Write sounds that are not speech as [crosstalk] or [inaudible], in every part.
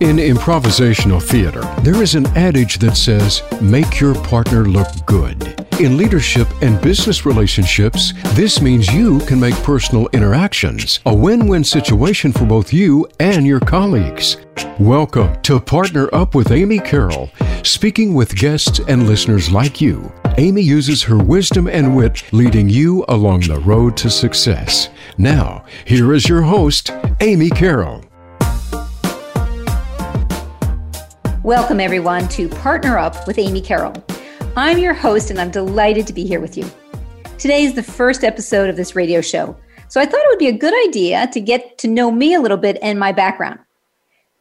In improvisational theater, there is an adage that says, make your partner look good. In leadership and business relationships, this means you can make personal interactions a win win situation for both you and your colleagues. Welcome to Partner Up with Amy Carroll, speaking with guests and listeners like you. Amy uses her wisdom and wit leading you along the road to success. Now, here is your host, Amy Carroll. Welcome, everyone, to Partner Up with Amy Carroll. I'm your host, and I'm delighted to be here with you. Today is the first episode of this radio show, so I thought it would be a good idea to get to know me a little bit and my background.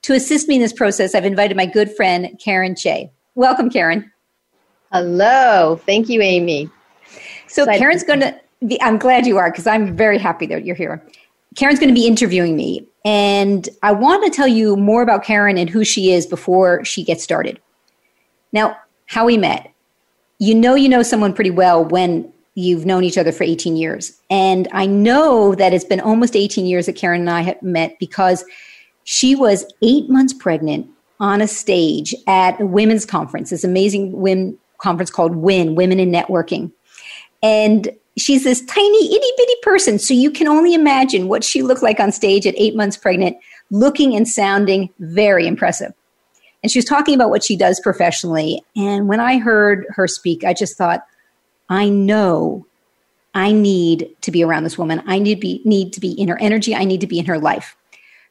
To assist me in this process, I've invited my good friend, Karen Tse. Welcome, Karen. Hello. Thank you, Amy. So, Excited. Karen's going to be, I'm glad you are because I'm very happy that you're here. Karen's going to be interviewing me, and I want to tell you more about Karen and who she is before she gets started. Now, how we met. You know, you know someone pretty well when you've known each other for 18 years. And I know that it's been almost 18 years that Karen and I have met because she was eight months pregnant on a stage at a women's conference, this amazing women conference called WIN, Women in Networking. And she's this tiny itty bitty person. So you can only imagine what she looked like on stage at eight months pregnant, looking and sounding very impressive. And she was talking about what she does professionally. And when I heard her speak, I just thought, I know I need to be around this woman. I need to be, need to be in her energy. I need to be in her life.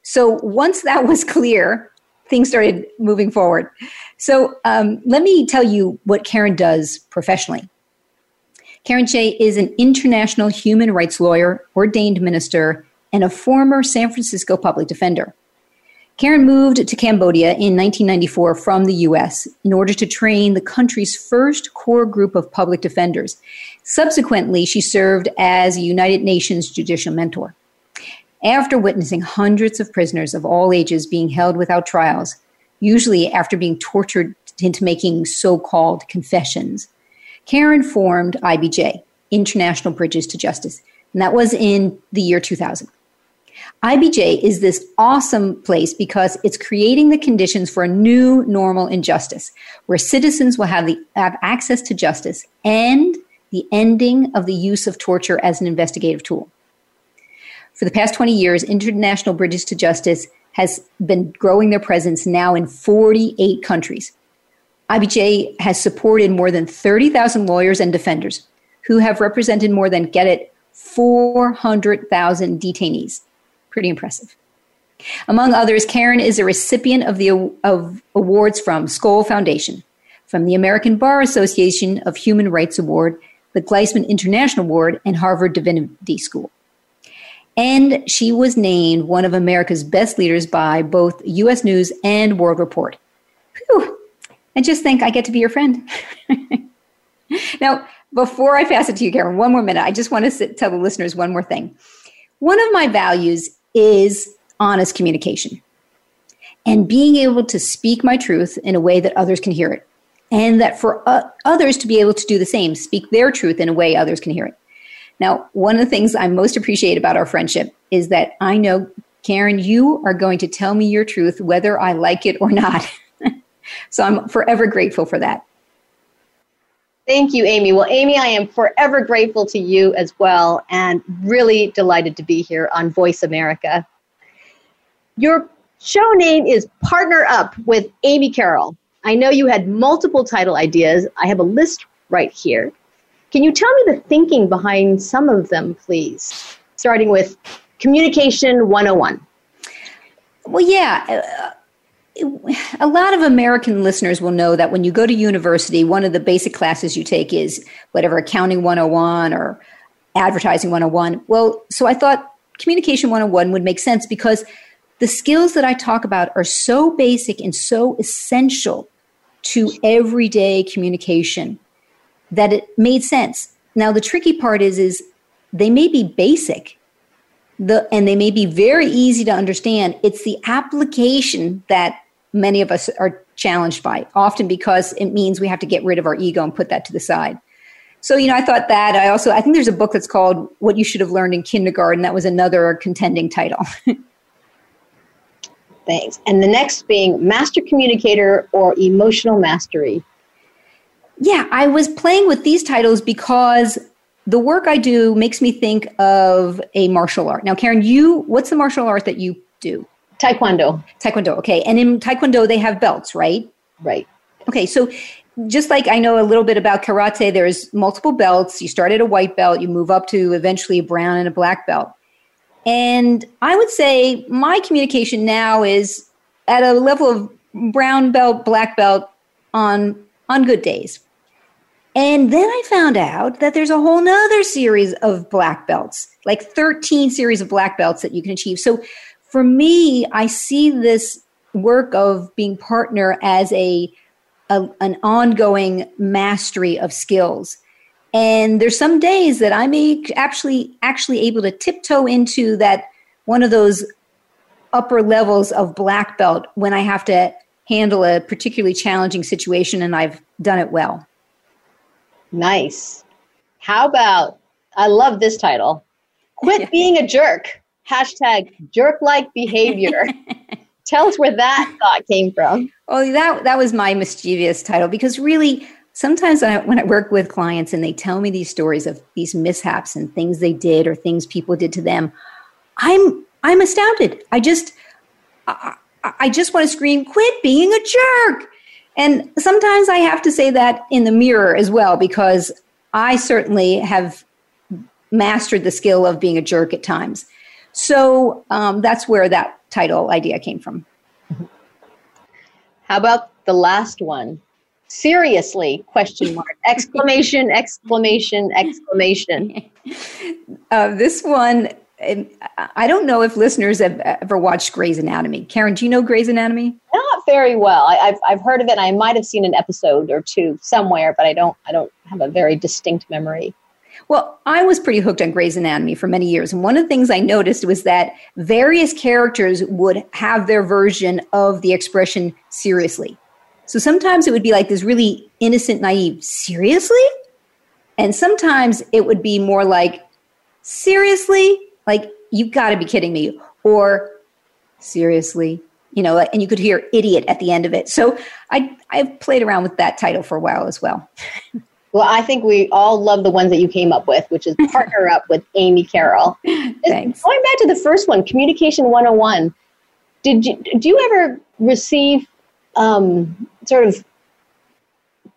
So once that was clear, things started moving forward. So um, let me tell you what Karen does professionally. Karen Tse is an international human rights lawyer, ordained minister, and a former San Francisco public defender. Karen moved to Cambodia in 1994 from the US in order to train the country's first core group of public defenders. Subsequently, she served as a United Nations judicial mentor. After witnessing hundreds of prisoners of all ages being held without trials, usually after being tortured into making so called confessions, Karen formed IBJ, International Bridges to Justice, and that was in the year 2000. IBJ is this awesome place because it's creating the conditions for a new normal injustice where citizens will have, the, have access to justice and the ending of the use of torture as an investigative tool. For the past 20 years, International Bridges to Justice has been growing their presence now in 48 countries. IBJ has supported more than 30,000 lawyers and defenders who have represented more than, get it, 400,000 detainees. Pretty impressive. Among others, Karen is a recipient of the of awards from Skoll Foundation, from the American Bar Association of Human Rights Award, the Gleitsman International Award, and Harvard Divinity School. And she was named one of America's best leaders by both US News and World Report. Whew, and just think I get to be your friend. [laughs] now, before I pass it to you, Karen, one more minute. I just want to sit, tell the listeners one more thing. One of my values is honest communication and being able to speak my truth in a way that others can hear it. And that for uh, others to be able to do the same, speak their truth in a way others can hear it. Now, one of the things I most appreciate about our friendship is that I know, Karen, you are going to tell me your truth whether I like it or not. [laughs] So I'm forever grateful for that. Thank you, Amy. Well, Amy, I am forever grateful to you as well and really delighted to be here on Voice America. Your show name is Partner Up with Amy Carroll. I know you had multiple title ideas. I have a list right here. Can you tell me the thinking behind some of them, please? Starting with Communication 101. Well, yeah uh, uh, a lot of American listeners will know that when you go to university, one of the basic classes you take is whatever accounting 101 or advertising 101. Well, so I thought communication 101 would make sense because the skills that I talk about are so basic and so essential to everyday communication that it made sense. Now the tricky part is is they may be basic, the, and they may be very easy to understand. It's the application that many of us are challenged by, often because it means we have to get rid of our ego and put that to the side. So, you know, I thought that. I also, I think there's a book that's called What You Should Have Learned in Kindergarten. That was another contending title. [laughs] Thanks. And the next being Master Communicator or Emotional Mastery. Yeah, I was playing with these titles because the work I do makes me think of a martial art. Now, Karen, you, what's the martial art that you do? Taekwondo. Taekwondo, okay. And in Taekwondo, they have belts, right? Right. Okay, so just like I know a little bit about karate, there's multiple belts. You start at a white belt, you move up to eventually a brown and a black belt. And I would say my communication now is at a level of brown belt, black belt on on good days. And then I found out that there's a whole nother series of black belts, like 13 series of black belts that you can achieve. So for me, I see this work of being partner as a a, an ongoing mastery of skills. And there's some days that I'm actually actually able to tiptoe into that one of those upper levels of black belt when I have to handle a particularly challenging situation and I've done it well. Nice. How about I love this title. Quit being a jerk. Hashtag jerk like behavior. [laughs] Tell us where that thought came from. Oh, that that was my mischievous title because really sometimes I, when I work with clients and they tell me these stories of these mishaps and things they did or things people did to them, I'm I'm astounded. I just I, I just want to scream, "Quit being a jerk!" And sometimes I have to say that in the mirror as well because I certainly have mastered the skill of being a jerk at times. So um, that's where that title idea came from. How about the last one? Seriously, question mark, [laughs] exclamation, exclamation, exclamation. [laughs] Uh, this one, I don't know if listeners have ever watched Grey's Anatomy. Karen, do you know Grey's Anatomy? Not very well. I, have I've heard of it. And I might have seen an episode or two somewhere, but I don't I don't have a very distinct memory. Well, I was pretty hooked on Grey's Anatomy for many years. And one of the things I noticed was that various characters would have their version of the expression seriously. So sometimes it would be like this really innocent, naive, seriously? And sometimes it would be more like, seriously? Like, you've got to be kidding me. Or, seriously? You know, and you could hear idiot at the end of it. So I, I've played around with that title for a while as well. [laughs] Well, I think we all love the ones that you came up with, which is Partner Up with Amy Carroll. [laughs] Thanks. Going back to the first one, Communication 101, did you, do you ever receive um, sort of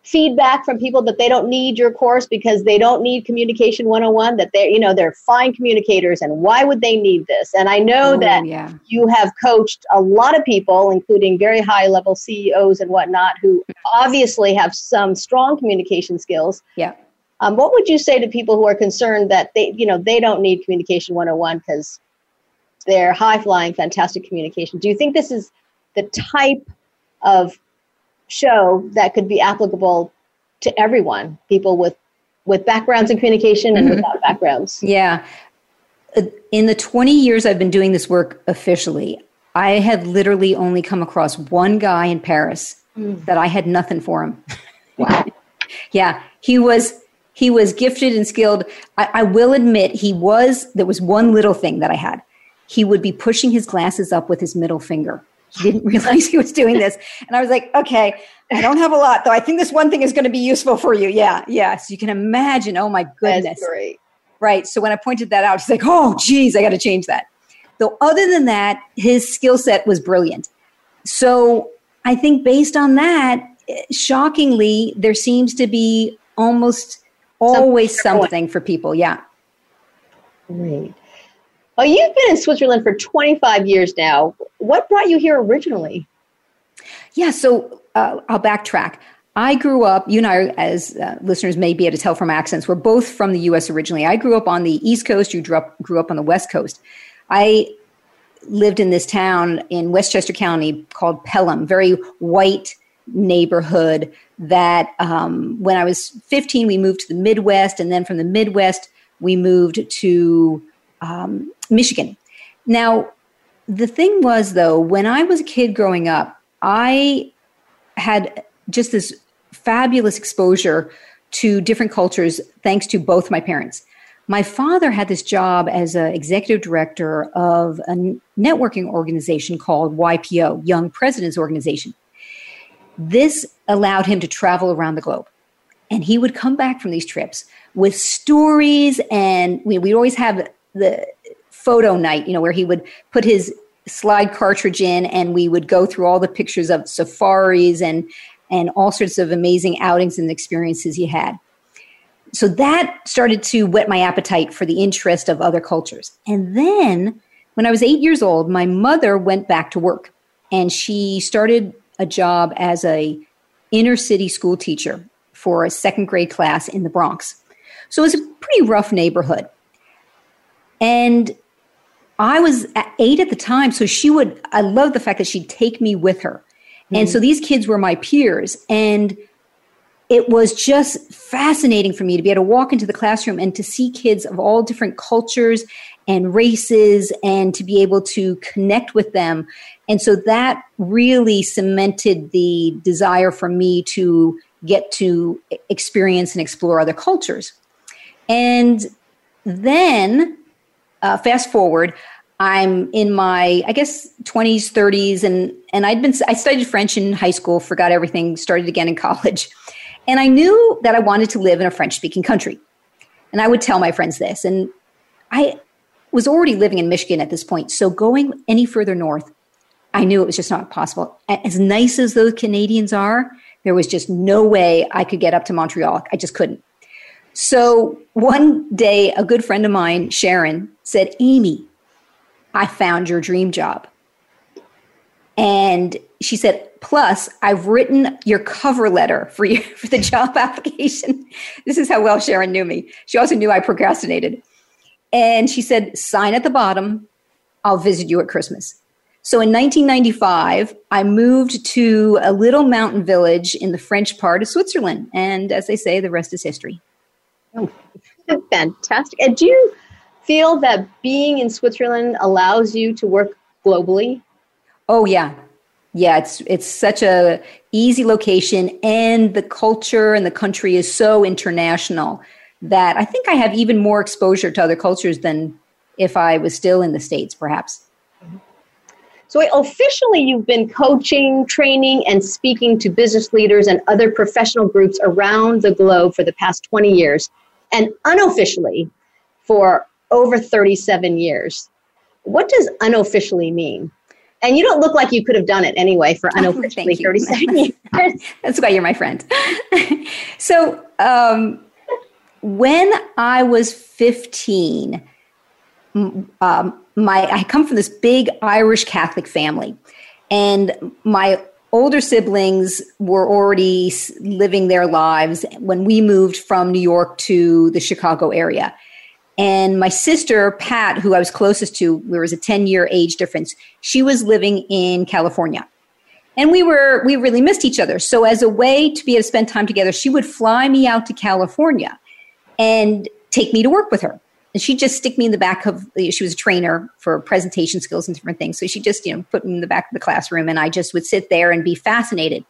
feedback from people that they don't need your course because they don't need communication 101 that they're you know they're fine communicators and why would they need this? And i know oh, that yeah. you have coached a lot of people including very high level ceos and whatnot who obviously have some strong communication skills. Yeah. Um, what would you say to people who are concerned that they you know they don't need communication 101 because they're high flying fantastic communication? Do you think this is the type of show that could be applicable to everyone, people with with backgrounds in communication and mm-hmm. without backgrounds. Yeah. In the 20 years I've been doing this work officially, I have literally only come across one guy in Paris mm. that I had nothing for him. [laughs] Wow. yeah, he was he was gifted and skilled. I, I will admit he was there was one little thing that I had. He would be pushing his glasses up with his middle finger. He didn't [laughs] realize he was doing this. And I was like, okay, I don't have a lot, though. I think this one thing is going to be useful for you. Yeah, yeah. So you can imagine, oh my goodness. That's great. Right. So when I pointed that out, she's like, oh, geez, I got to change that. Though, other than that, his skill set was brilliant. So I think based on that, shockingly, there seems to be almost always something, something for people. Yeah. Great. Well, you've been in Switzerland for 25 years now. What brought you here originally? Yeah, so uh, I'll backtrack. I grew up, you and I, as uh, listeners may be able to tell from accents, we're both from the US originally. I grew up on the East Coast, you grew up, grew up on the West Coast. I lived in this town in Westchester County called Pelham, very white neighborhood that um, when I was 15, we moved to the Midwest, and then from the Midwest, we moved to um, Michigan. Now, the thing was, though, when I was a kid growing up, I had just this fabulous exposure to different cultures thanks to both my parents. My father had this job as an executive director of a networking organization called YPO, Young Presidents Organization. This allowed him to travel around the globe. And he would come back from these trips with stories, and we, would always have the photo night, you know, where he would put his slide cartridge in and we would go through all the pictures of safaris and and all sorts of amazing outings and experiences he had so that started to whet my appetite for the interest of other cultures. And then when I was eight years old, my mother went back to work and she started a job as a inner city school teacher for a second grade class in the Bronx. So it was a pretty rough neighborhood. And I was at eight at the time, so she would, I love the fact that she'd take me with her. Mm-hmm. And so these kids were my peers. And it was just fascinating for me to be able to walk into the classroom and to see kids of all different cultures and races and to be able to connect with them. And so that really cemented the desire for me to get to experience and explore other cultures. And then, uh, fast forward, I'm in my, I guess, 20s, 30s, and and I'd been I studied French in high school, forgot everything, started again in [laughs] college, and I knew that I wanted to live in a French speaking country. And I would tell my friends this. And I was already living in Michigan at this point. So going any further north, I knew it was just not possible. As nice as those Canadians are, there was just no way I could get up to Montreal. I just couldn't. So one day, a good friend of mine, Sharon, said, Amy, I found your dream job. And she said, plus I've written your cover letter for you [laughs] for the job application. [laughs] this is how well Sharon knew me. She also knew I procrastinated. And she said, sign at the bottom. I'll visit you at Christmas. So in 1995, I moved to a little mountain village in the French part of Switzerland. And as they say, the rest is history. Fantastic. And do you feel that being in Switzerland allows you to work globally? Oh, yeah yeah, it's it's such a easy location, and the culture and the country is so international that I think I have even more exposure to other cultures than if I was still in the states, perhaps. So officially, you've been coaching, training, and speaking to business leaders and other professional groups around the globe for the past 20 years, and unofficially for over 37 years. What does unofficially mean? And you don't look like you could have done it anyway for [laughs] unofficially 37 [laughs] years. That's why you're my friend. [laughs] so, um, when I was 15, um, my I come from this big Irish Catholic family, and my older siblings were already living their lives when we moved from New York to the Chicago area. And my sister, Pat, who I was closest to, there was a 10 year age difference, she was living in California. And we were, we really missed each other. So, as a way to be able to spend time together, she would fly me out to California and take me to work with her. And she'd just stick me in the back of, she was a trainer for presentation skills and different things. So she just, you know, put me in the back of the classroom and I just would sit there and be fascinated.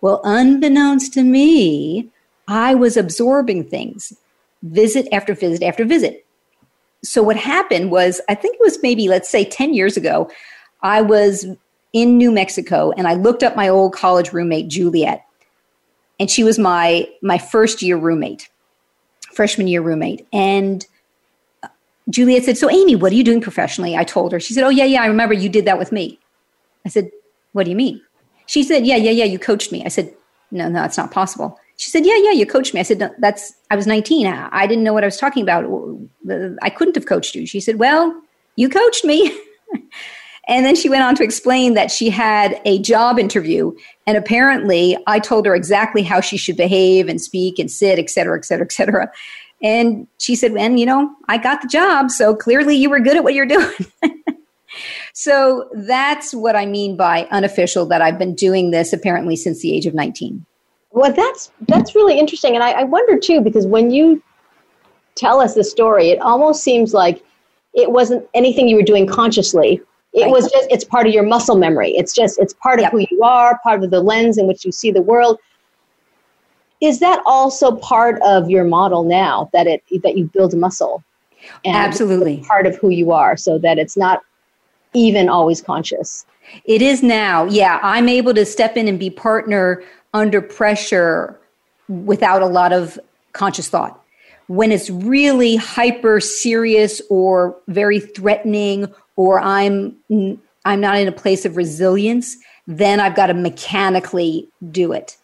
Well, unbeknownst to me, I was absorbing things visit after visit after visit. So what happened was, I think it was maybe, let's say 10 years ago, I was in New Mexico and I looked up my old college roommate, Juliet. And she was my my first year roommate, freshman year roommate. And Juliet said, So, Amy, what are you doing professionally? I told her. She said, Oh, yeah, yeah, I remember you did that with me. I said, What do you mean? She said, Yeah, yeah, yeah, you coached me. I said, No, no, that's not possible. She said, Yeah, yeah, you coached me. I said, no, That's, I was 19. I didn't know what I was talking about. I couldn't have coached you. She said, Well, you coached me. [laughs] and then she went on to explain that she had a job interview. And apparently, I told her exactly how she should behave and speak and sit, et cetera, et cetera, et cetera. And she said, And, you know, I got the job. So clearly you were good at what you're [laughs] doing. so that's what I mean by unofficial, that I've been doing this apparently since the age of 19. Well, that's that's really interesting, and I, I wonder too because when you tell us the story, it almost seems like it wasn't anything you were doing consciously. It right. was just it's part of your muscle memory. It's just it's part of yep. who you are, part of the lens in which you see the world. Is that also part of your model now that it that you build muscle? Absolutely. Part of who you are so that it's not even always conscious. It is now. Yeah, I'm able to step in and be partner under pressure without a lot of conscious thought. When it's really hyper serious or very threatening or I'm I'm not in a place of resilience, then I've got to mechanically do it.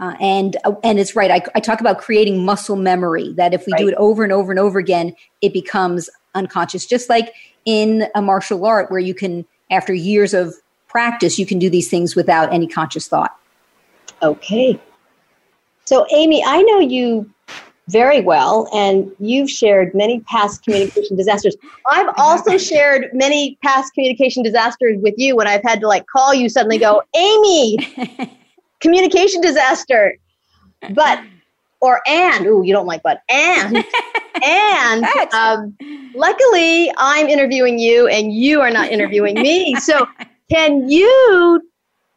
Uh, and uh, and it's right. I, I, talk about creating muscle memory. That if we right. do it over and over and over again, it becomes unconscious. Just like in a martial art, where you can, after years of practice, you can do these things without any conscious thought. Okay. So, Amy, I know you very well, and you've shared many past communication disasters. I've also [laughs] shared many past communication disasters with you when I've had to like call you suddenly, go, Amy. [laughs] communication disaster. But or and oh, you don't like but and [laughs] and um, luckily I'm interviewing you and you are not interviewing me. [laughs] So can you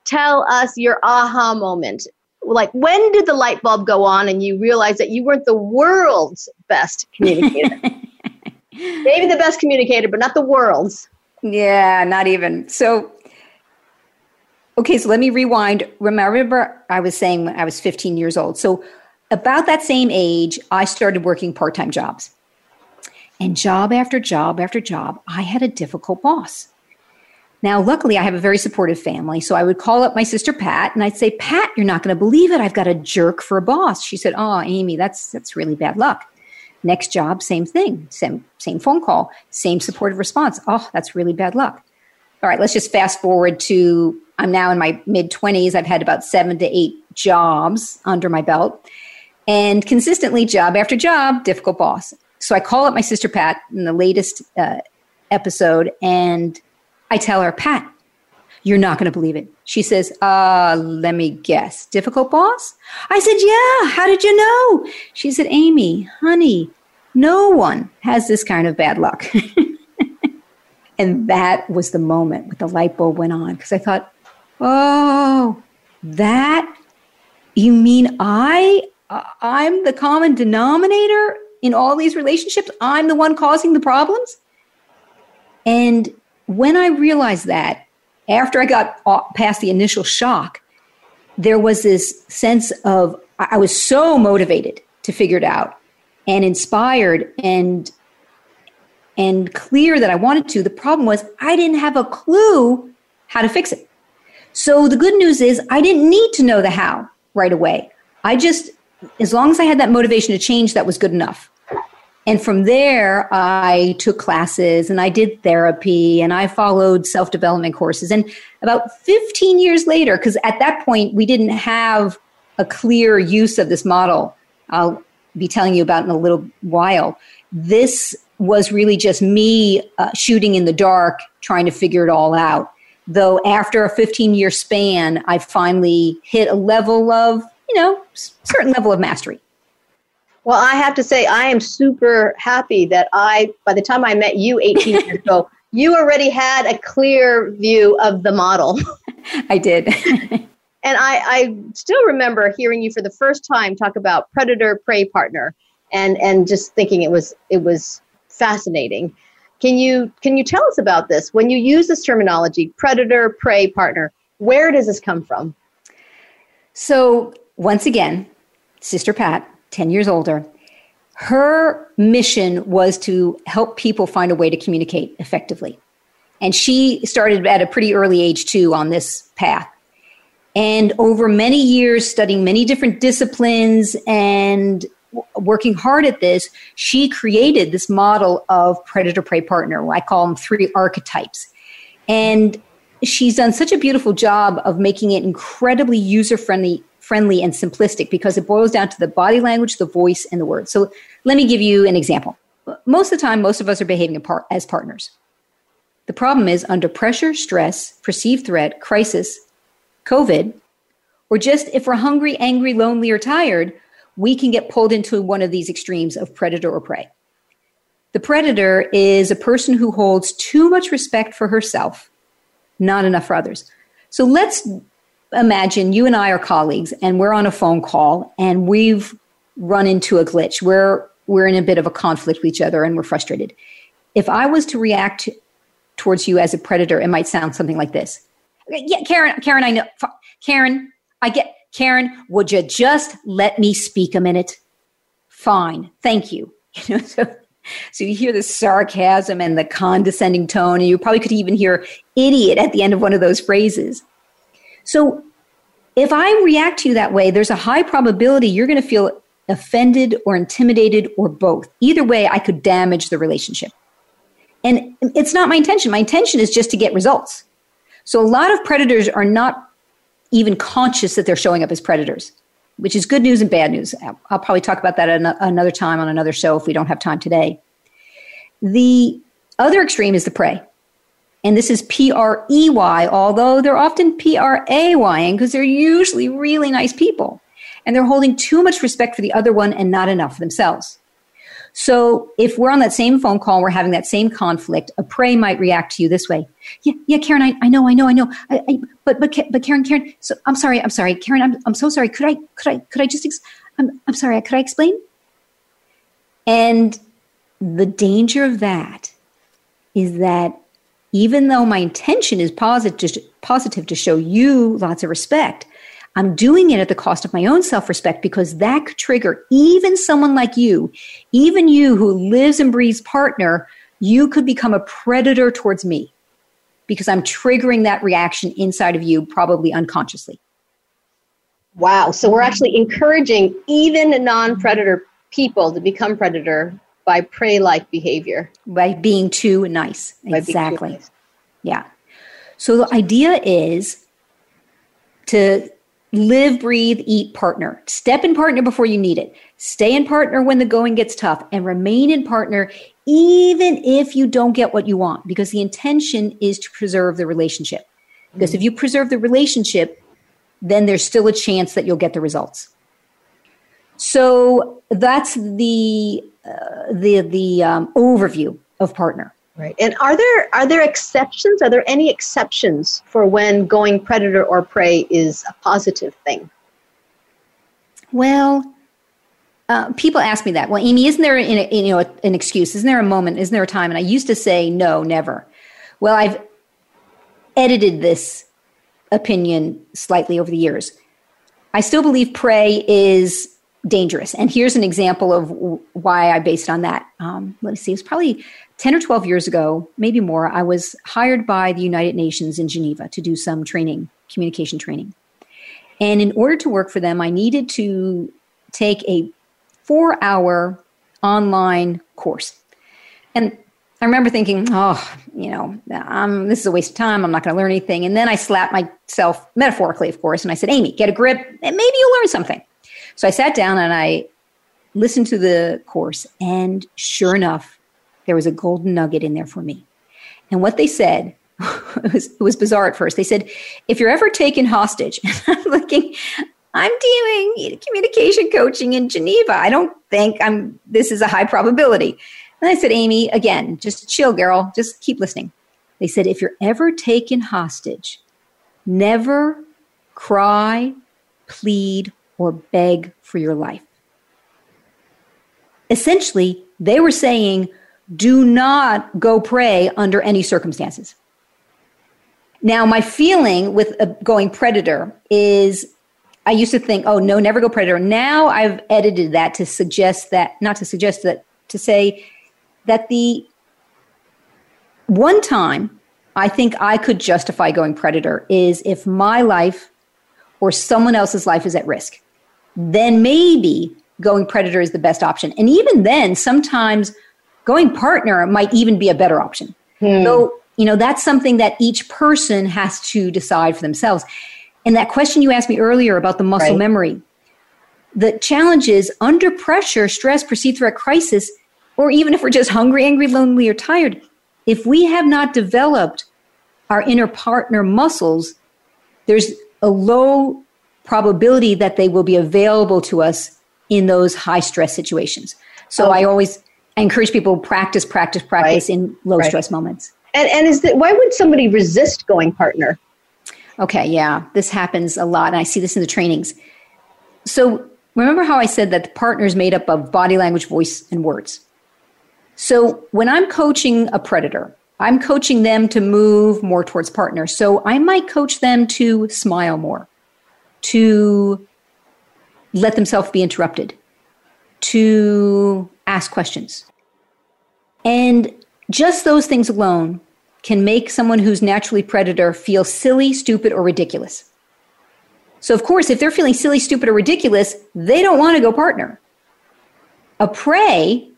tell us your aha moment? Like when did the light bulb go on and you realized that you weren't the world's best communicator? [laughs] Maybe the best communicator, but not the world's. Yeah, not even. So Okay, so let me rewind. Remember, I was saying when I was 15 years old. So, about that same age, I started working part time jobs. And job after job after job, I had a difficult boss. Now, luckily, I have a very supportive family. So I would call up my sister Pat and I'd say, Pat, you're not going to believe it. I've got a jerk for a boss. She said, Oh, Amy, that's, that's really bad luck. Next job, same thing. Same, same phone call, same supportive response. Oh, that's really bad luck. All right, let's just fast forward to I'm now in my mid 20s. I've had about seven to eight jobs under my belt and consistently, job after job, difficult boss. So I call up my sister Pat in the latest uh, episode and I tell her, Pat, you're not going to believe it. She says, uh, let me guess. Difficult boss? I said, yeah. How did you know? She said, Amy, honey, no one has this kind of bad luck. [laughs] and that was the moment when the light bulb went on because I thought, Oh, that you mean I uh, I'm the common denominator in all these relationships? I'm the one causing the problems? And when I realized that, after I got past the initial shock, there was this sense of I was so motivated to figure it out and inspired and and clear that I wanted to. The problem was I didn't have a clue how to fix it. So the good news is I didn't need to know the how right away. I just, as long as I had that motivation to change, that was good enough. And from there, I took classes and I did therapy and I followed self development courses. And about 15 years later, because at that point we didn't have a clear use of this model, I'll be telling you about in a little while. This was really just me uh, shooting in the dark, trying to figure it all out though after a 15 year span, I finally hit a level of, you know, certain level of mastery. Well, I have to say, I am super happy that I, by the time I met you [laughs] 18 years ago, you already had a clear view of the model. [laughs] I did. and I, I still remember hearing you for the first time talk about predator prey partner and, and just thinking it was, it was fascinating. Can you can you tell us about this? When you use this terminology, predator, prey, partner, where does this come from? So once again, Sister Pat, 10 years older, her mission was to help people find a way to communicate effectively. And she started at a pretty early age too on this path. And over many years, studying many different disciplines and working hard at this, she created this model of predator prey partner. I call them three archetypes. And she's done such a beautiful job of making it incredibly user friendly friendly and simplistic because it boils down to the body language, the voice, and the words. So let me give you an example. Most of the time, most of us are behaving as partners. The problem is under pressure, stress, perceived threat, crisis, COVID, or just if we're hungry, angry, lonely, or tired, we can get pulled into one of these extremes of predator or prey. The predator is a person who holds too much respect for herself, not enough for others. So let's imagine you and I are colleagues and we're on a phone call and we've run into a glitch. We're we're in a bit of a conflict with each other and we're frustrated. If I was to react towards you as a predator, it might sound something like this. Yeah, Karen, Karen, I know. Karen, I get Karen, would you just let me speak a minute? Fine. Thank you. [laughs] You know, so so you hear the sarcasm and the condescending tone, and you probably could even hear idiot at the end of one of those phrases. So if I react to you that way, there's a high probability you're going to feel offended or intimidated or both. Either way, I could damage the relationship. And it's not my intention. My intention is just to get results. So a lot of predators are not even conscious that they're showing up as predators, which is good news and bad news. I'll probably talk about that another time on another show if we don't have time today. The other extreme is the prey. And this is P R E Y, although they're often P R A Y because they're usually really nice people. And they're holding too much respect for the other one and not enough for themselves. So if we're on that same phone call, we're having that same conflict, a prey might react to you this way. Yeah, yeah, Karen, I, I know, I know, I know. I, I, but, but, but Karen, Karen, so I'm sorry, I'm sorry. Karen, I'm, I'm so sorry. Could I, could I, could I just, ex- I'm, I'm sorry, could I explain? And the danger of that is that even though my intention is positive, positive to show you lots of respect, I'm doing it at the cost of my own self respect because that could trigger even someone like you, even you who lives and breathes partner, you could become a predator towards me because I'm triggering that reaction inside of you, probably unconsciously. Wow. So we're actually encouraging even non predator people to become predator by prey like behavior. By being too nice. By exactly. Too nice. Yeah. So the idea is to live, breathe, eat partner. Step in partner before you need it. Stay in partner when the going gets tough and remain in partner even if you don't get what you want because the intention is to preserve the relationship. Because if you preserve the relationship, then there's still a chance that you'll get the results. So that's the uh, the the um, overview of partner. Right. And are there are there exceptions? Are there any exceptions for when going predator or prey is a positive thing? Well, uh, people ask me that. Well, Amy, isn't there an, you know an excuse? Isn't there a moment? Isn't there a time? And I used to say no, never. Well, I've edited this opinion slightly over the years. I still believe prey is dangerous, and here's an example of why I based on that. Um, let me see. It was probably 10 or 12 years ago, maybe more, I was hired by the United Nations in Geneva to do some training, communication training. And in order to work for them, I needed to take a four hour online course. And I remember thinking, oh, you know, um, this is a waste of time. I'm not going to learn anything. And then I slapped myself, metaphorically, of course, and I said, Amy, get a grip and maybe you'll learn something. So I sat down and I listened to the course. And sure enough, there was a golden nugget in there for me. And what they said, [laughs] it was, it was bizarre at first. They said, if you're ever taken hostage, [laughs] I'm looking, I'm doing communication coaching in Geneva. I don't think I'm, this is a high probability. And I said, Amy, again, just chill, girl, just keep listening. They said, if you're ever taken hostage, never cry, plead, or beg for your life. Essentially, they were saying, do not go prey under any circumstances. Now, my feeling with going predator is I used to think, oh, no, never go predator. Now I've edited that to suggest that, not to suggest that, to say that the one time I think I could justify going predator is if my life or someone else's life is at risk. Then maybe going predator is the best option. And even then, sometimes going partner might even be a better option. Hmm. So, you know, that's something that each person has to decide for themselves. And that question you asked me earlier about the muscle right. memory, the challenge is under pressure, stress, perceived threat, crisis, or even if we're just hungry, angry, lonely, or tired, if we have not developed our inner partner muscles, there's a low probability that they will be available to us in those high stress situations. So I always I encourage people practice, practice, practice right. in low right. stress moments. And, and is that why would somebody resist going partner? Okay, yeah, this happens a lot, and I see this in the trainings. So remember how I said that the partner is made up of body language, voice, and words. So when I'm coaching a predator, I'm coaching them to move more towards partner. So I might coach them to smile more, to let themselves be interrupted, to ask questions. And just those things alone can make someone who's naturally predator feel silly, stupid, or ridiculous. So, of course, if they're feeling silly, stupid, or ridiculous, they don't want to go partner. A prey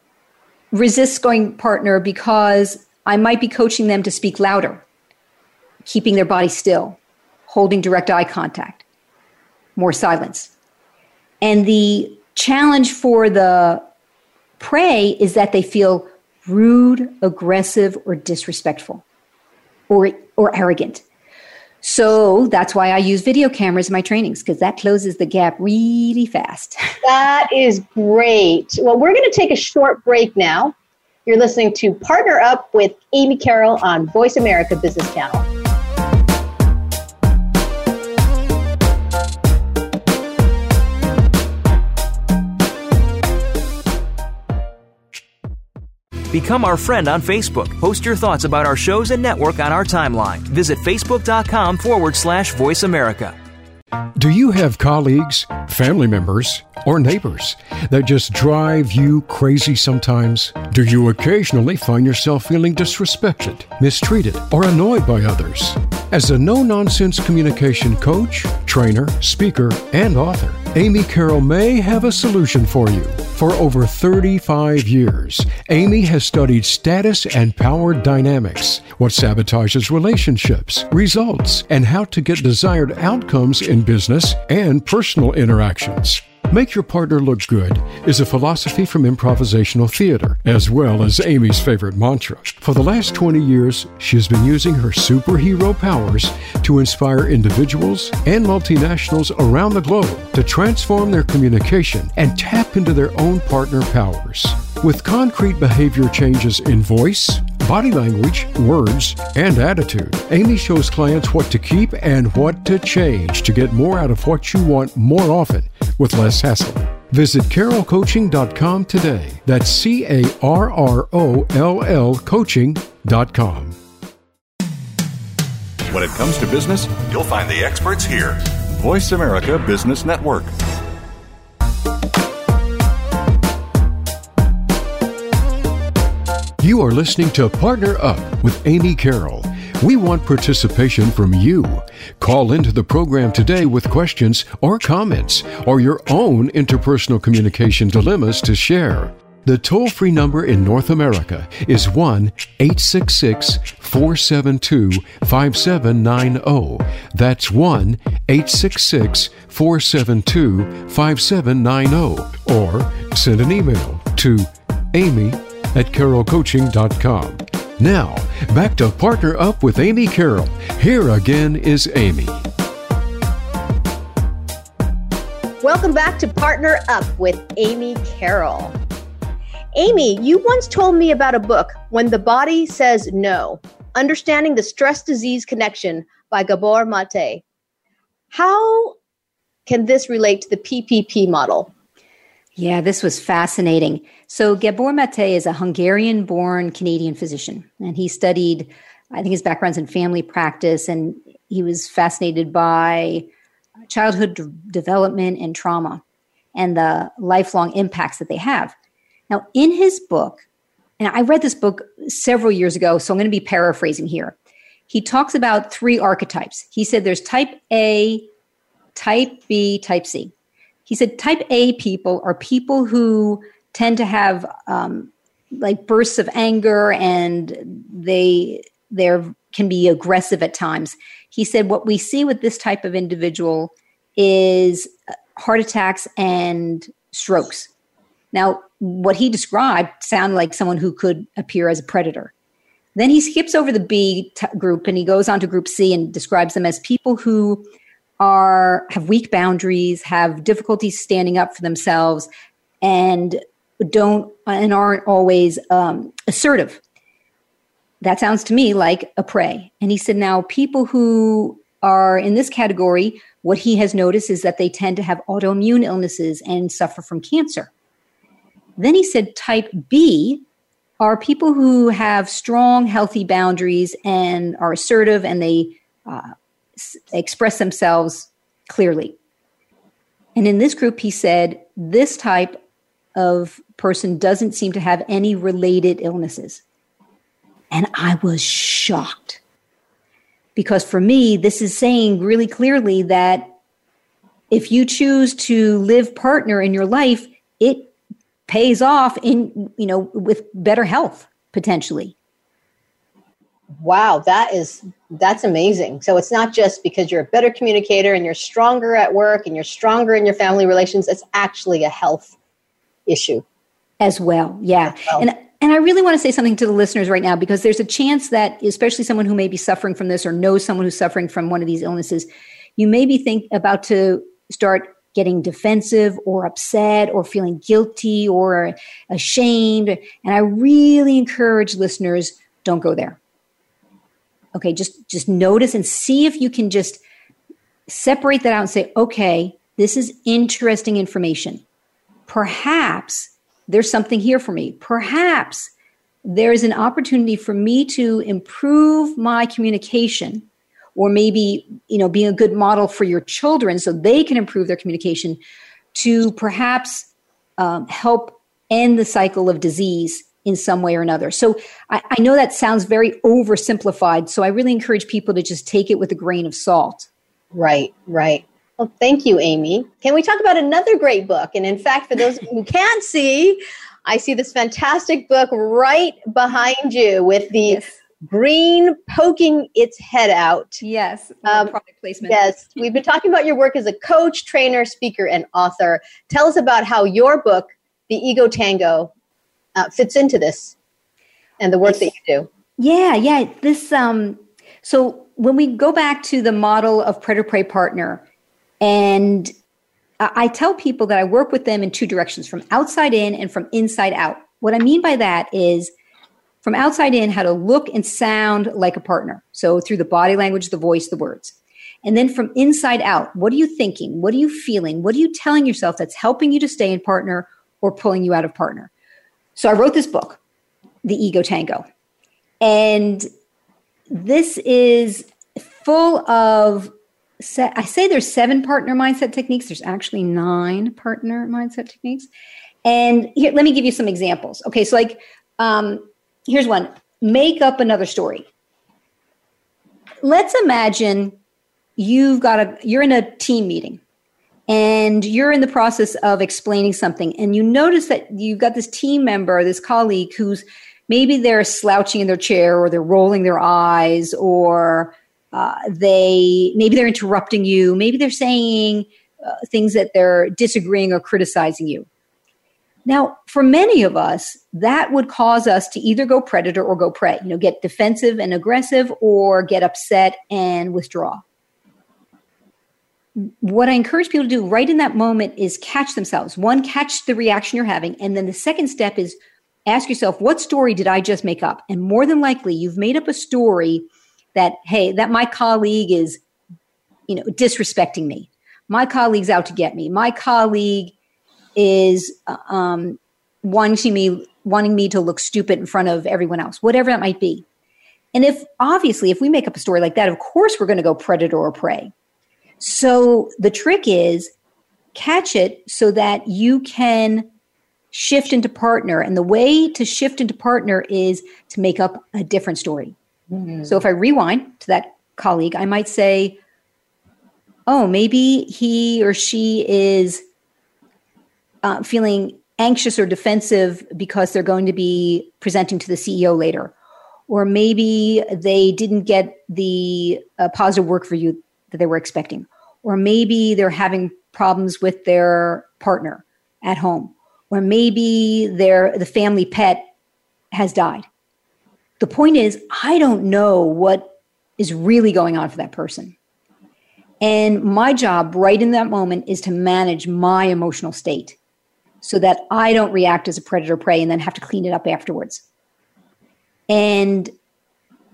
resists going partner because I might be coaching them to speak louder, keeping their body still, holding direct eye contact, more silence. And the challenge for the prey is that they feel rude, aggressive, or disrespectful or, or arrogant. So that's why I use video cameras in my trainings because that closes the gap really fast. [laughs] that is great. Well, we're going to take a short break now. You're listening to Partner Up with Amy Carroll on Voice America Business Channel. Become our friend on Facebook. Post your thoughts about our shows and network on our timeline. Visit facebook.com forward slash voice America. Do you have colleagues, family members, or neighbors that just drive you crazy sometimes? Do you occasionally find yourself feeling disrespected, mistreated, or annoyed by others? As a no nonsense communication coach, trainer, speaker, and author, Amy Carroll may have a solution for you. For over 35 years, Amy has studied status and power dynamics, what sabotages relationships, results, and how to get desired outcomes in business and personal interactions. Make Your Partner Look Good is a philosophy from improvisational theater, as well as Amy's favorite mantra. For the last 20 years, she has been using her superhero powers to inspire individuals and multinationals around the globe to transform their communication and tap into their own partner powers. With concrete behavior changes in voice, body language, words, and attitude. Amy shows clients what to keep and what to change to get more out of what you want more often with less hassle. Visit carrollcoaching.com today. That's C A R R O L L coaching.com. When it comes to business, you'll find the experts here. Voice America Business Network. You are listening to Partner Up with Amy Carroll. We want participation from you. Call into the program today with questions or comments or your own interpersonal communication dilemmas to share. The toll free number in North America is 1 866 472 5790. That's 1 866 472 5790. Or send an email to amy at carrollcoaching.com. Now, back to Partner Up with Amy Carroll. Here again is Amy. Welcome back to Partner Up with Amy Carroll. Amy, you once told me about a book, When the Body Says No Understanding the Stress Disease Connection by Gabor Mate. How can this relate to the PPP model? Yeah, this was fascinating. So, Gabor Mate is a Hungarian born Canadian physician, and he studied, I think his background's in family practice, and he was fascinated by childhood d- development and trauma and the lifelong impacts that they have. Now, in his book, and I read this book several years ago, so I'm going to be paraphrasing here. He talks about three archetypes. He said there's type A, type B, type C. He said type A people are people who tend to have um, like bursts of anger and they they can be aggressive at times. He said what we see with this type of individual is heart attacks and strokes. Now, what he described sounded like someone who could appear as a predator. Then he skips over the B t- group and he goes on to group C and describes them as people who are have weak boundaries, have difficulties standing up for themselves, and don't and aren't always um, assertive. That sounds to me like a prey. And he said, now people who are in this category, what he has noticed is that they tend to have autoimmune illnesses and suffer from cancer. Then he said type B are people who have strong, healthy boundaries and are assertive and they uh, express themselves clearly. And in this group, he said this type of person doesn't seem to have any related illnesses. And I was shocked because for me, this is saying really clearly that if you choose to live partner in your life, it pays off in, you know, with better health potentially. Wow, that is that's amazing. So it's not just because you're a better communicator and you're stronger at work and you're stronger in your family relations, it's actually a health issue as well. Yeah. As well. And and I really want to say something to the listeners right now because there's a chance that especially someone who may be suffering from this or knows someone who's suffering from one of these illnesses, you may be think about to start getting defensive or upset or feeling guilty or ashamed. And I really encourage listeners don't go there okay just just notice and see if you can just separate that out and say okay this is interesting information. Perhaps there's something here for me. Perhaps there's an opportunity for me to improve my communication or maybe you know being a good model for your children so they can improve their communication to perhaps um, help end the cycle of disease in some way or another. So I, I, know that sounds very oversimplified. So I really encourage people to just take it with a grain of salt. Right, right. Well, thank you, Amy. Can we talk about another great book? And in fact, for those who can't see, I see this fantastic book right behind you with the yes. green poking its head out. Yes, um, product placement. Yes, we've been talking about your work as a coach, trainer, speaker, and author. Tell us about how your book, The Ego Tango, uh, fits into this and the work that you do. Yeah, yeah. This um so when we go back to the model of predator prey partner and I tell people that I work with them in two directions from outside in and from inside out. What I mean by that is from outside in, how to look and sound like a partner. So through the body language, the voice, the words. And then from inside out, what are you thinking? What are you feeling? What are you telling yourself that's helping you to stay in partner or pulling you out of partner? So I wrote this book, The Ego Tango. And this is full of I say there's seven partner mindset techniques. There's actually nine partner mindset techniques. And here, let me give you some examples. Okay, so like, um, here's one: make up another story. Let's imagine you've got a you're in a team meeting and you're in the process of explaining something. And you notice that you've got this team member this colleague who's maybe they're slouching in their chair or they're rolling their eyes or uh, they maybe they're interrupting you. Maybe they're saying uh, things that they're disagreeing or criticizing you. Now for many of us that would cause us to either go predator or go prey you know get defensive and aggressive or get upset and withdraw what I encourage people to do right in that moment is catch themselves. One, catch the reaction you're having. And then the second step is ask yourself, what story did I just make up? And more than likely, you've made up a story that, hey, that my colleague is, you know, disrespecting me. My colleague's out to get me. My colleague is uh, um, wanting me wanting me to look stupid in front of everyone else, whatever that might be. And if obviously, if we make up a story like that, of course we're going to go predator or prey. So the trick is catch it so that you can shift into partner. And the way to shift into partner is to make up a different story. Mm-hmm. So if I rewind to that colleague, I might say, oh, maybe he or she is uh, feeling anxious or defensive because they're going to be presenting to the CEO later. Or maybe they didn't get the uh, positive work for you that they were expecting. Or maybe they're having problems with their partner at home. Or maybe their the family pet has died. The point is, I don't know what is really going on for that person. And my job right in that moment is to manage my emotional state so that I don't react as a predator prey and then have to clean it up afterwards. And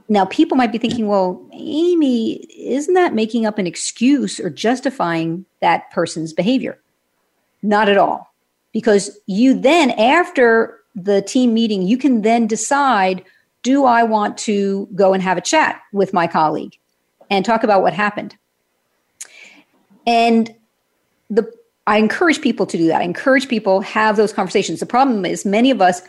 now people might be thinking, well, Amy, isn't that making up an excuse or justifying that person's behavior? Not at all. Because you then, after the team meeting, you can then decide do I want to go and have a chat with my colleague and talk about what happened? And the I encourage people to do that. I encourage people have those conversations. The problem is many of us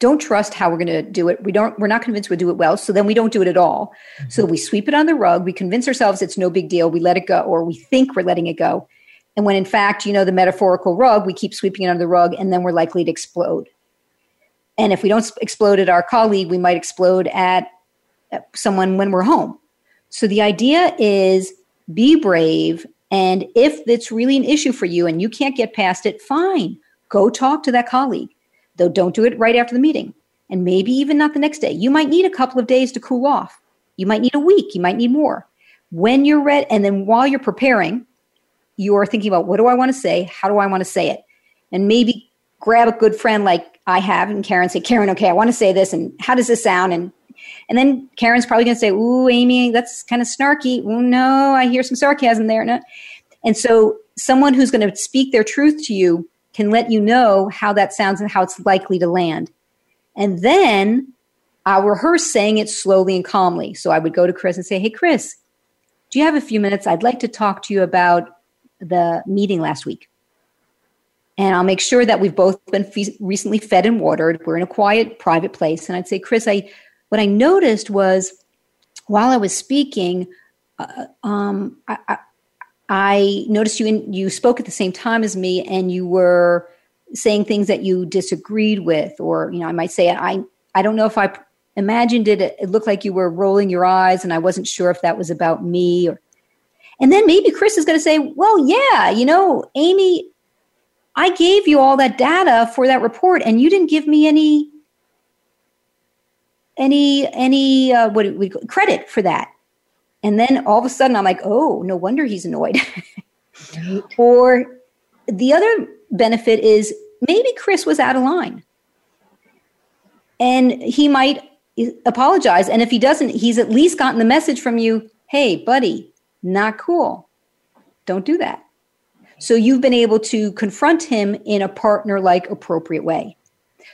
don't trust how we're going to do it. We don't we're not convinced we'll do it well, so then we don't do it at all. Mm-hmm. So we sweep it on the rug, we convince ourselves it's no big deal, we let it go or we think we're letting it go. And when in fact, you know, the metaphorical rug, we keep sweeping it under the rug and then we're likely to explode. And if we don't explode at our colleague, we might explode at someone when we're home. So the idea is be brave and if it's really an issue for you and you can't get past it, fine. Go talk to that colleague. Though don't do it right after the meeting. And maybe even not the next day. You might need a couple of days to cool off. You might need a week. You might need more. When you're ready, and then while you're preparing, you're thinking about what do I want to say? How do I want to say it? And maybe grab a good friend like I have and Karen say, Karen, okay, I want to say this. And how does this sound? And and then Karen's probably going to say, "Ooh, Amy, that's kind of snarky." Well, no, I hear some sarcasm there. And so, someone who's going to speak their truth to you can let you know how that sounds and how it's likely to land. And then I'll rehearse saying it slowly and calmly. So I would go to Chris and say, "Hey, Chris, do you have a few minutes? I'd like to talk to you about the meeting last week." And I'll make sure that we've both been fe- recently fed and watered. We're in a quiet, private place. And I'd say, Chris, I what I noticed was while I was speaking, uh, um, I, I, I, noticed you in, you spoke at the same time as me, and you were saying things that you disagreed with, or you know, I might say, I I don't know if I imagined it. It looked like you were rolling your eyes, and I wasn't sure if that was about me. Or, and then maybe Chris is going to say, "Well, yeah, you know, Amy, I gave you all that data for that report, and you didn't give me any any any uh, what we credit for that. And then all of a sudden, I'm like, oh, no wonder he's annoyed. [laughs] or the other benefit is maybe Chris was out of line, and he might apologize. And if he doesn't, he's at least gotten the message from you. Hey, buddy, not cool. Don't do that. So you've been able to confront him in a partner like appropriate way.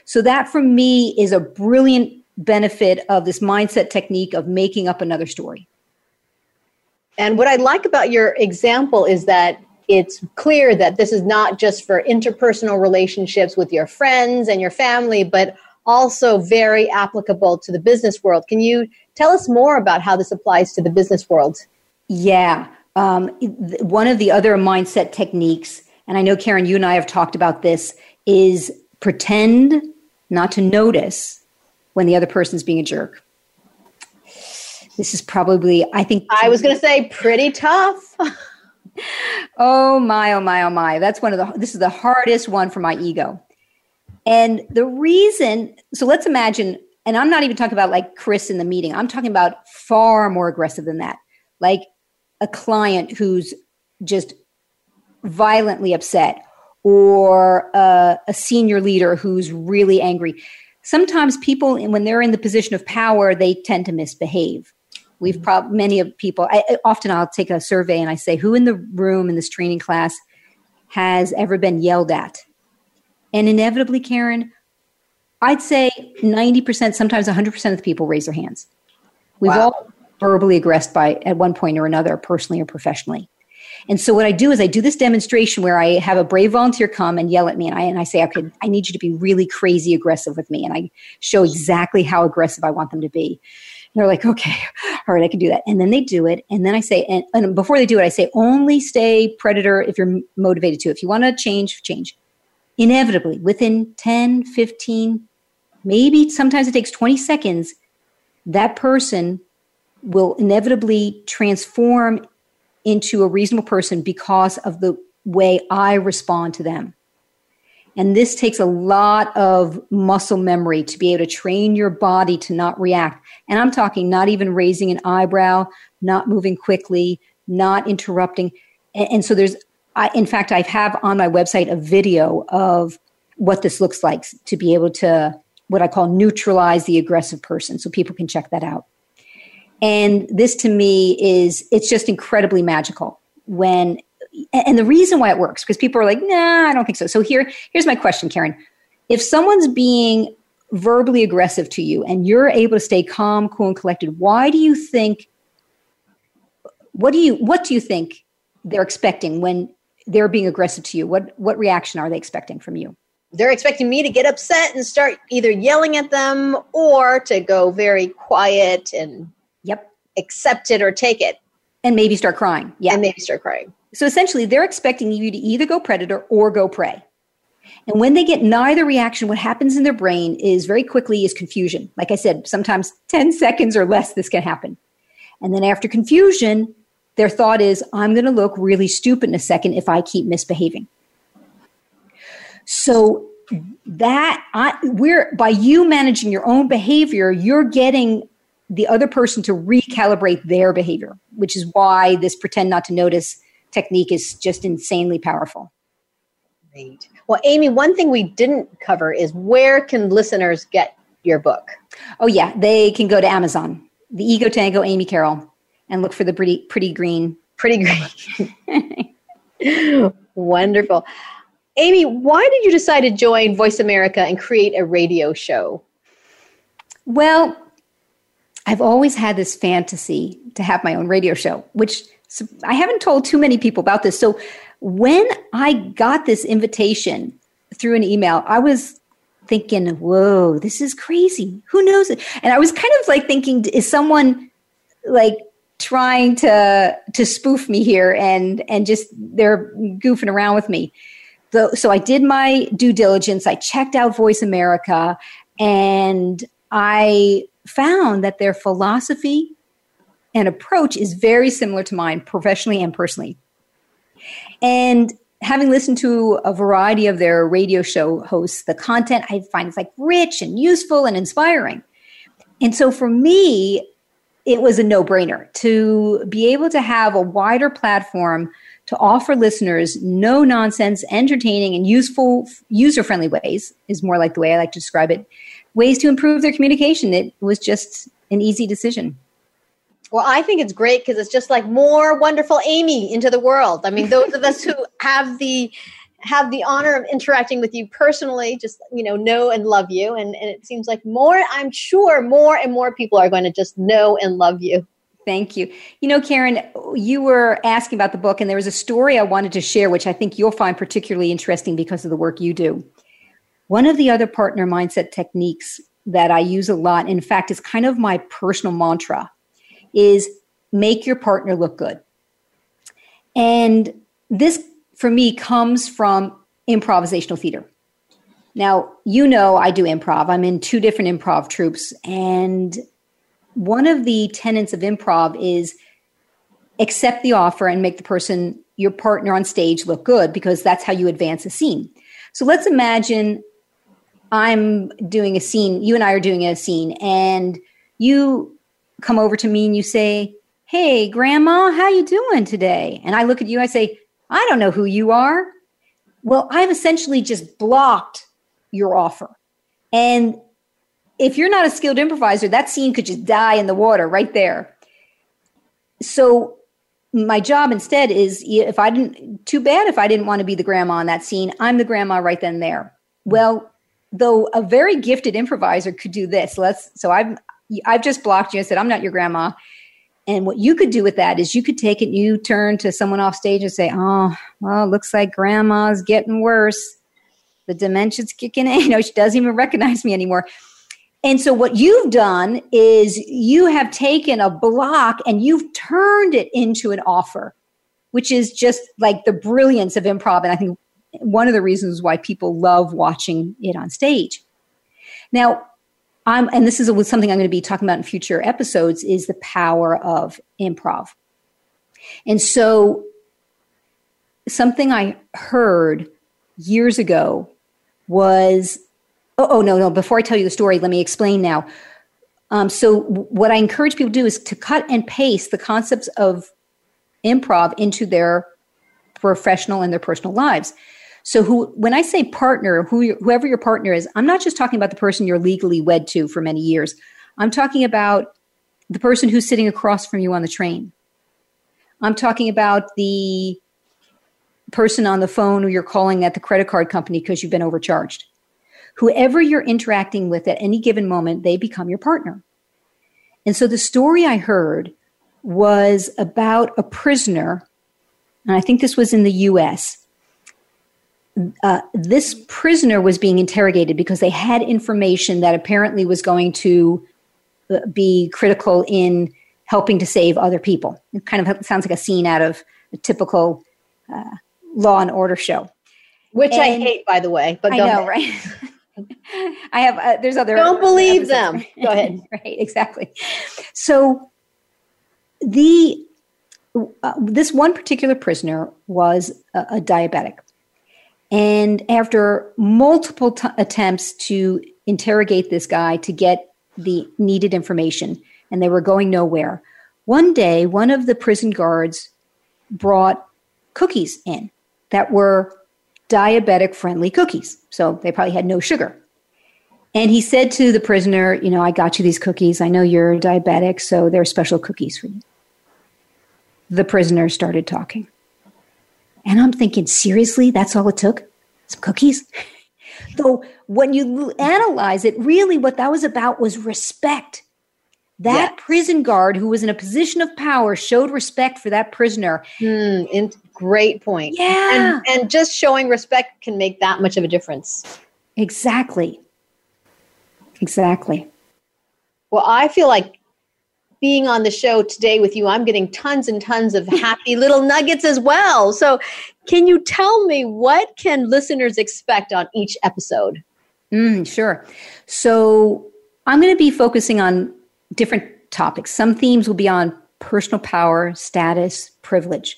So that for me is a brilliant benefit of this mindset technique of making up another story. And what I like about your example is that it's clear that this is not just for interpersonal relationships with your friends and your family, but also very applicable to the business world. Can you tell us more about how this applies to the business world? Yeah. Um, one of the other mindset techniques, and I know, Karen, you and I have talked about this, is pretend not to notice when the other person's being a jerk. This is probably, I think. I was going to say pretty tough. [laughs] oh my, oh my, oh my. That's one of the, this is the hardest one for my ego. And the reason, so let's imagine, and I'm not even talking about like Chris in the meeting, I'm talking about far more aggressive than that. Like a client who's just violently upset or a, a senior leader who's really angry sometimes people, when they're in the position of power, they tend to misbehave. We've mm-hmm. prob- many of people. I, often I'll take a survey and I say, "Who in the room in this training class has ever been yelled at?" And inevitably, Karen, I'd say ninety percent, sometimes one hundred percent of the people raise their hands. We've wow. all verbally aggressed by at one point or another, personally or professionally. And so what I do is I do this demonstration where I have a brave volunteer come and yell at me and I, and I say, okay, I need you to be really crazy aggressive with me. And I show exactly how aggressive I want them to be. They're like, okay, [laughs] all right, I can do that. And then they do it. And then I say, and, and before they do it, I say, only stay predator if you're motivated to. If you want to change, change. Inevitably, within 10, 15, maybe sometimes it takes 20 seconds, that person will inevitably transform into a reasonable person because of the way I respond to them. And this takes a lot of muscle memory to be able to train your body to not react. And I'm talking not even raising an eyebrow, not moving quickly, not interrupting. And, so there's, I, in fact, I have on my website a video of what this looks like to be able to what I call neutralize the aggressive person. So people can check that out. And this to me is, it's just incredibly magical when, and the reason why it works, because people are like, nah, I don't think so. So here, here's my question, Karen. If someone's being verbally aggressive to you and you're able to stay calm, cool, and collected, why do you think, what do you, what do you think they're expecting when they're being aggressive to you? What, what reaction are they expecting from you? they're expecting me to get upset and start either yelling at them or to go very quiet and yep accept it or take it and maybe start crying yeah and maybe start crying so essentially they're expecting you to either go predator or go prey. And when they get neither reaction what happens in their brain is very quickly is confusion. Like i said sometimes [laughs] 10 seconds or less this can happen. And then after confusion their thought is i'm going to look really stupid in a second if i keep misbehaving. So that I, we're by you managing your own behavior, you're getting the other person to recalibrate their behavior, which is why this pretend not to notice technique is just insanely powerful. Great. Well, Amy, one thing we didn't cover is where can listeners get your book? Oh yeah, they can go to Amazon, The Ego Tango, Amy Carroll, and look for the pretty pretty green. Pretty green. [laughs] Wonderful. Amy, why did you decide to join Voice America and create a radio show? Well, I've always had this fantasy to have my own radio show, which I haven't told too many people about this. So when I got this invitation through an email, I was thinking, whoa, this is crazy. Who knows? And I was kind of like thinking, is someone like trying to to spoof me here and and just they're goofing around with me the, so I did my due diligence. I checked out Voice America and I found that their philosophy and approach is very similar to mine professionally and personally. And having listened to a variety of their radio show hosts, the content I find is like rich and useful and inspiring. And so for me, it was a no brainer to be able to have a wider platform to offer listeners no nonsense, entertaining, and useful, user friendly ways, is more like the way I like to describe it, ways to improve their communication. It was just an easy decision. Well, I think it's great because it's just like more wonderful Amy into the world. I mean, those of us who [laughs] have the have the honor of interacting with you personally, just you know, know and love you. And, and it seems like more, I'm sure more and more people are going to just know and love you. Thank you. You know, Karen, you were asking about the book, and there was a story I wanted to share, which I think you'll find particularly interesting because of the work you do. One of the other partner mindset techniques that I use a lot, in fact, is kind of my personal mantra, is make your partner look good. And this, for me, comes from improvisational theater. Now, you know, I do improv. I'm in two different improv troupes, and one of the tenets of improv is accept the offer and make the person your partner on stage look good because that's how you advance a scene. So let's imagine I'm doing a scene, you and I are doing a scene and you come over to me and you say, "Hey, grandma, how you doing today?" And I look at you I say, "I don't know who you are." Well, I've essentially just blocked your offer. And if you're not a skilled improviser, that scene could just die in the water right there. So my job instead is if I didn't too bad if I didn't want to be the grandma on that scene, I'm the grandma right then there. Well, though a very gifted improviser could do this. Let's so I've I've just blocked you I said I'm not your grandma. And what you could do with that is you could take it, and you turn to someone off stage and say, "Oh, well, looks like grandma's getting worse. The dementia's kicking in. [laughs] You know, she doesn't even recognize me anymore." And so what you've done is you have taken a block and you've turned it into an offer, which is just like the brilliance of improv. And I think one of the reasons why people love watching it on stage. Now, I'm, and this is something I'm going to be talking about in future episodes, is the power of improv. And so, something I heard years ago was Oh, oh, no, no. Before I tell you the story, let me explain now. Um, so, what I encourage people to do is to cut and paste the concepts of improv into their professional and their personal lives. So who, when I say partner, who, whoever your partner is, I'm not just talking about the person you're legally wed to for many years. I'm talking about the person who's sitting across from you on the train. I'm talking about the person on the phone who you're calling at the credit card company because you've been overcharged. Whoever you're interacting with at any given moment, they become your partner. And so the story I heard was about a prisoner, and I think this was in the US, uh, this prisoner was being interrogated because they had information that apparently was going to uh, be critical in helping to save other people. It kind of sounds like a scene out of a typical uh, Law and Order show, which and, I hate, by the way. But I know, ahead. right? [laughs] I have. Uh, there's other. Don't believe episodes. them. Go ahead. [laughs] right. Exactly. So the uh, this one particular prisoner was a, a diabetic and after multiple t- attempts to interrogate this guy to get the needed information, and they were going nowhere, one day one of the prison guards brought cookies in that were diabetic friendly cookies. So they probably had no sugar. And he said to the prisoner, You know, I got you these cookies. I know you're diabetic, so they're special cookies for you. The prisoner started talking. And I'm thinking, seriously, that's all it took? Some cookies? Though when you analyze it, really what that was about was respect. That prison guard who was in a position of power showed respect for that prisoner. Mm, great point. Yeah. And, and just showing respect can make that much of a difference. Exactly. Exactly. Well, I feel like being on the show today with you, I'm getting tons and tons of happy [laughs] little nuggets as well. So, can you tell me what can listeners expect on each episode? Mm, sure. So, I'm going to be focusing on different topics. Some themes will be on personal power, status, privilege.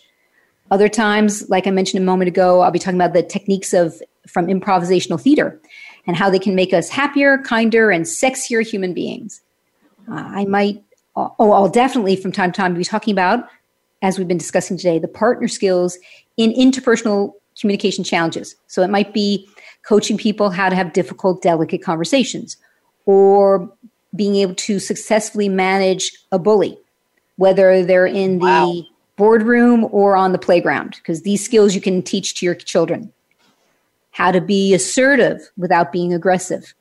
Other times, like I mentioned a moment ago, I'll be talking about the techniques of from improvisational theater and how they can make us happier, kinder, and sexier human beings. Uh, I might oh, I'll definitely from time to time be talking about, as we've been discussing today, the partner skills in interpersonal communication challenges. So it might be coaching people how to have difficult, delicate conversations or being able to successfully manage a bully, whether they're in wow. the boardroom or on the playground, because these skills you can teach to your children. How to be assertive without being aggressive.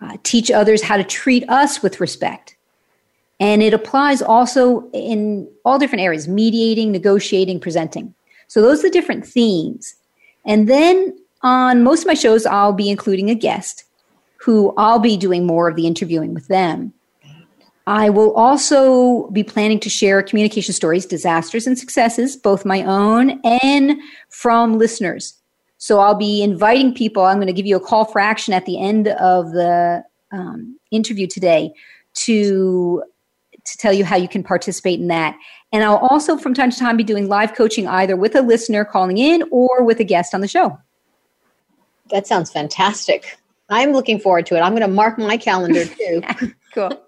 Uh, teach others how to treat us with respect and it applies also in all different areas mediating, negotiating, presenting. So those are the different themes. And then on most of my shows, I'll be including a guest who I'll be doing more of the interviewing with them. I will also be planning to share communication stories, disasters and successes, both my own and from listeners. So I'll be inviting people. I'm going to give you a call for action at the end of the um, interview today to to tell you how you can participate in that. And I'll also, from time to time, be doing live coaching either with a listener calling in or with a guest on the show. That sounds fantastic. I'm looking forward to it. I'm going to mark my calendar [laughs] too. [laughs] cool.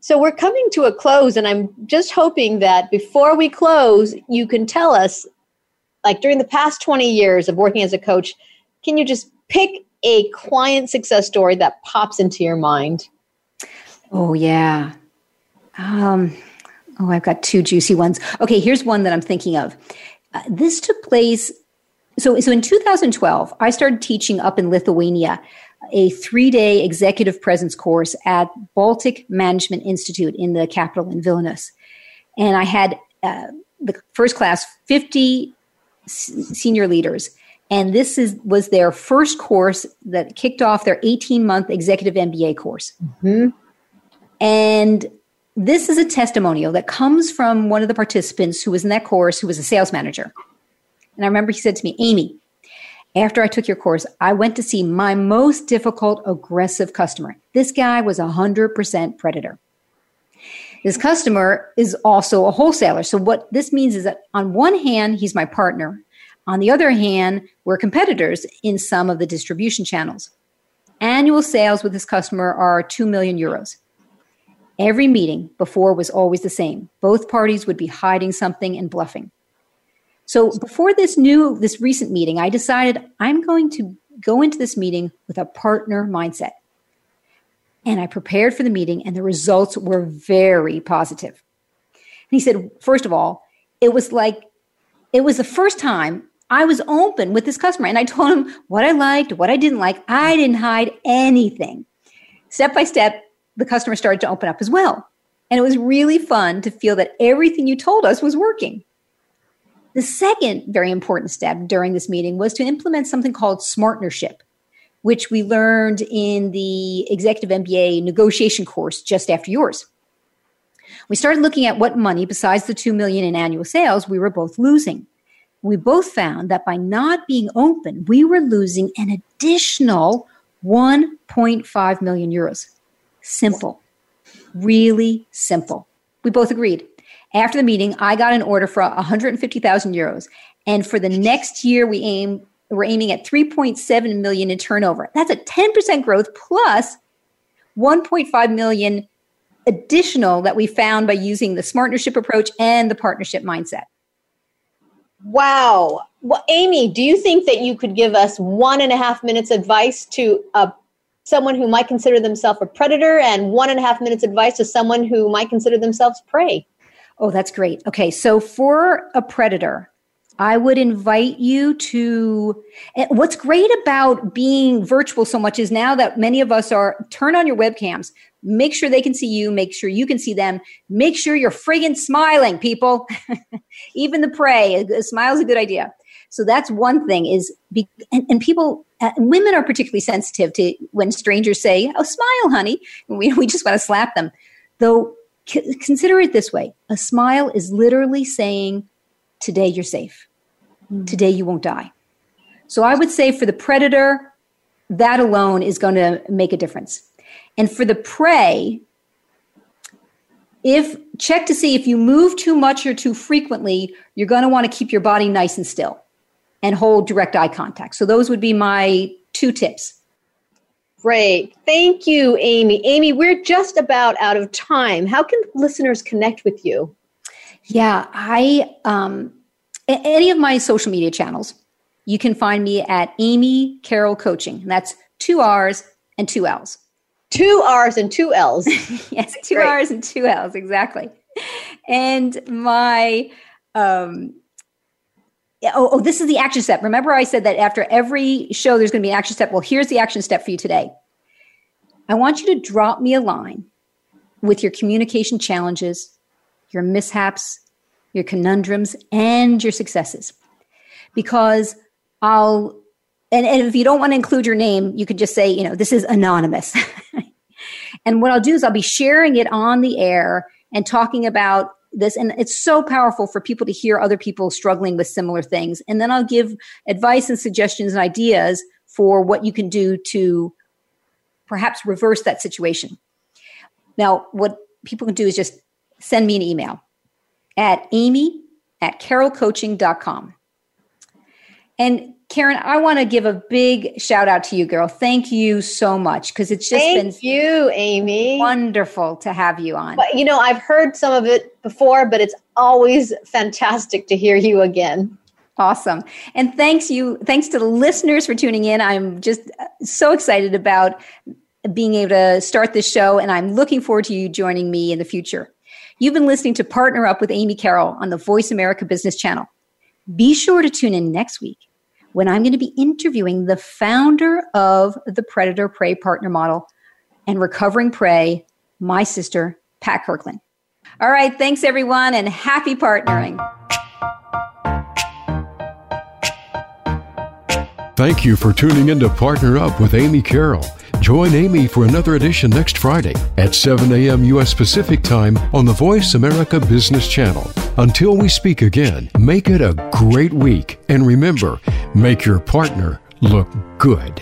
So we're coming to a close, and I'm just hoping that before we close, you can tell us, like during the past 20 years of working as a coach, can you just pick a client success story that pops into your mind? Oh, yeah. Um, oh, I've got two juicy ones. Okay, here's one that I'm thinking of. Uh, this took place. So, so in 2012, I started teaching up in Lithuania a three day executive presence course at Baltic Management Institute in the capital in Vilnius. And I had uh, the first class 50 s- senior leaders. And this is was their first course that kicked off their 18 month executive MBA course. Mm-hmm. And this is a testimonial that comes from one of the participants who was in that course, who was a sales manager. And I remember he said to me, Amy, after I took your course, I went to see my most difficult aggressive customer. This guy was a 100% predator. This customer is also a wholesaler. So, what this means is that on one hand, he's my partner. On the other hand, we're competitors in some of the distribution channels. Annual sales with this customer are 2 million euros. Every meeting before was always the same. Both parties would be hiding something and bluffing. So before this new, this recent meeting, I decided I'm going to go into this meeting with a partner mindset. And I prepared for the meeting, and the results were very positive. And he said, first of all, it was like, it was the first time I was open with this customer. And I told him what I liked, what I didn't like. I didn't hide anything. Step by step, the customer started to open up as well. And it was really fun to feel that everything you told us was working. The second very important step during this meeting was to implement something called smartnership, which we learned in the executive MBA negotiation course just after yours. We started looking at what money besides the 2 million in annual sales we were both losing. We both found that by not being open, we were losing an additional 1.5 million euros. Simple. Really simple. We both agreed. After the meeting, I got an order for 150,000 euros. And for the next year, we aim we're aiming at 3.7 million in turnover. That's a 10% growth plus 1.5 million additional that we found by using the smartnership approach and the partnership mindset. Wow. Well, Amy, do you think that you could give us one and a half minutes advice to a someone who might consider themselves a predator and one and a half minutes advice to someone who might consider themselves prey? Oh, that's great. Okay, so for a predator, I would invite you to. What's great about being virtual so much is now that many of us are turn on your webcams, make sure they can see you, make sure you can see them, make sure you're friggin' smiling, people. [laughs] Even the prey, a, smile is a good idea. So that's one thing is, be, and, and people, uh, women are particularly sensitive to when strangers say, "Oh, smile, honey." We we just want to slap them. Though consider it this way a smile is literally saying, Today you're safe. Mm-hmm. Today you won't die. So I would say for the predator, that alone is going to make a difference. And for the prey, if check to see if you move too much or too frequently, you're going to want to keep your body nice and still and hold direct eye contact. So those would be my two tips. Great. Thank you, Amy. Amy, we're just about out of time. How can listeners connect with you? Yeah, I um any of my social media channels, you can find me at Amy Carroll Coaching. That's two R's and two L's. Two R's and two L's. [laughs] yes, two Great. R's and two L's, exactly. And my um oh, oh, this is the action step. Remember, I said that after every show, there's going to be an action step. Well, here's the action step for you today. I want you to drop me a line with your communication challenges, your mishaps, your conundrums, and your successes. Because I'll, and, and if you don't want to include your name, you could just say, you know, this is anonymous. [laughs] and what I'll do is I'll be sharing it on the air and talking about this and it's so powerful for people to hear other people struggling with similar things. And then i'll give advice and suggestions and ideas for what you can do to perhaps reverse that situation. Now what people can do is just send me an email at amy at carrollcoaching.com and Karen, I want to give a big shout out to you, girl. Thank you so much because it's just Thank been you, Amy. Wonderful to have you on. But, you know, I've heard some of it before, but it's always fantastic to hear you again. Awesome. And thanks you thanks to the listeners for tuning in. I'm just uh, so excited about being able to start this show and I'm looking forward to you joining me in the future. You've been listening to Partner Up with Amy Carroll on the Voice America Business Channel. Be sure to tune in next week when I'm going to be interviewing the founder of the Predator Prey Partner Model and Recovering Prey, my sister, Pat Kirkland. All right, thanks everyone, and happy partnering. Thank you for tuning in to Partner Up with Amy Carroll. Join Amy for another edition next Friday at 7 a.m. U.S. Pacific Time on the Voice America Business Channel. Until we speak again, make it a great week. And remember, make your partner look good.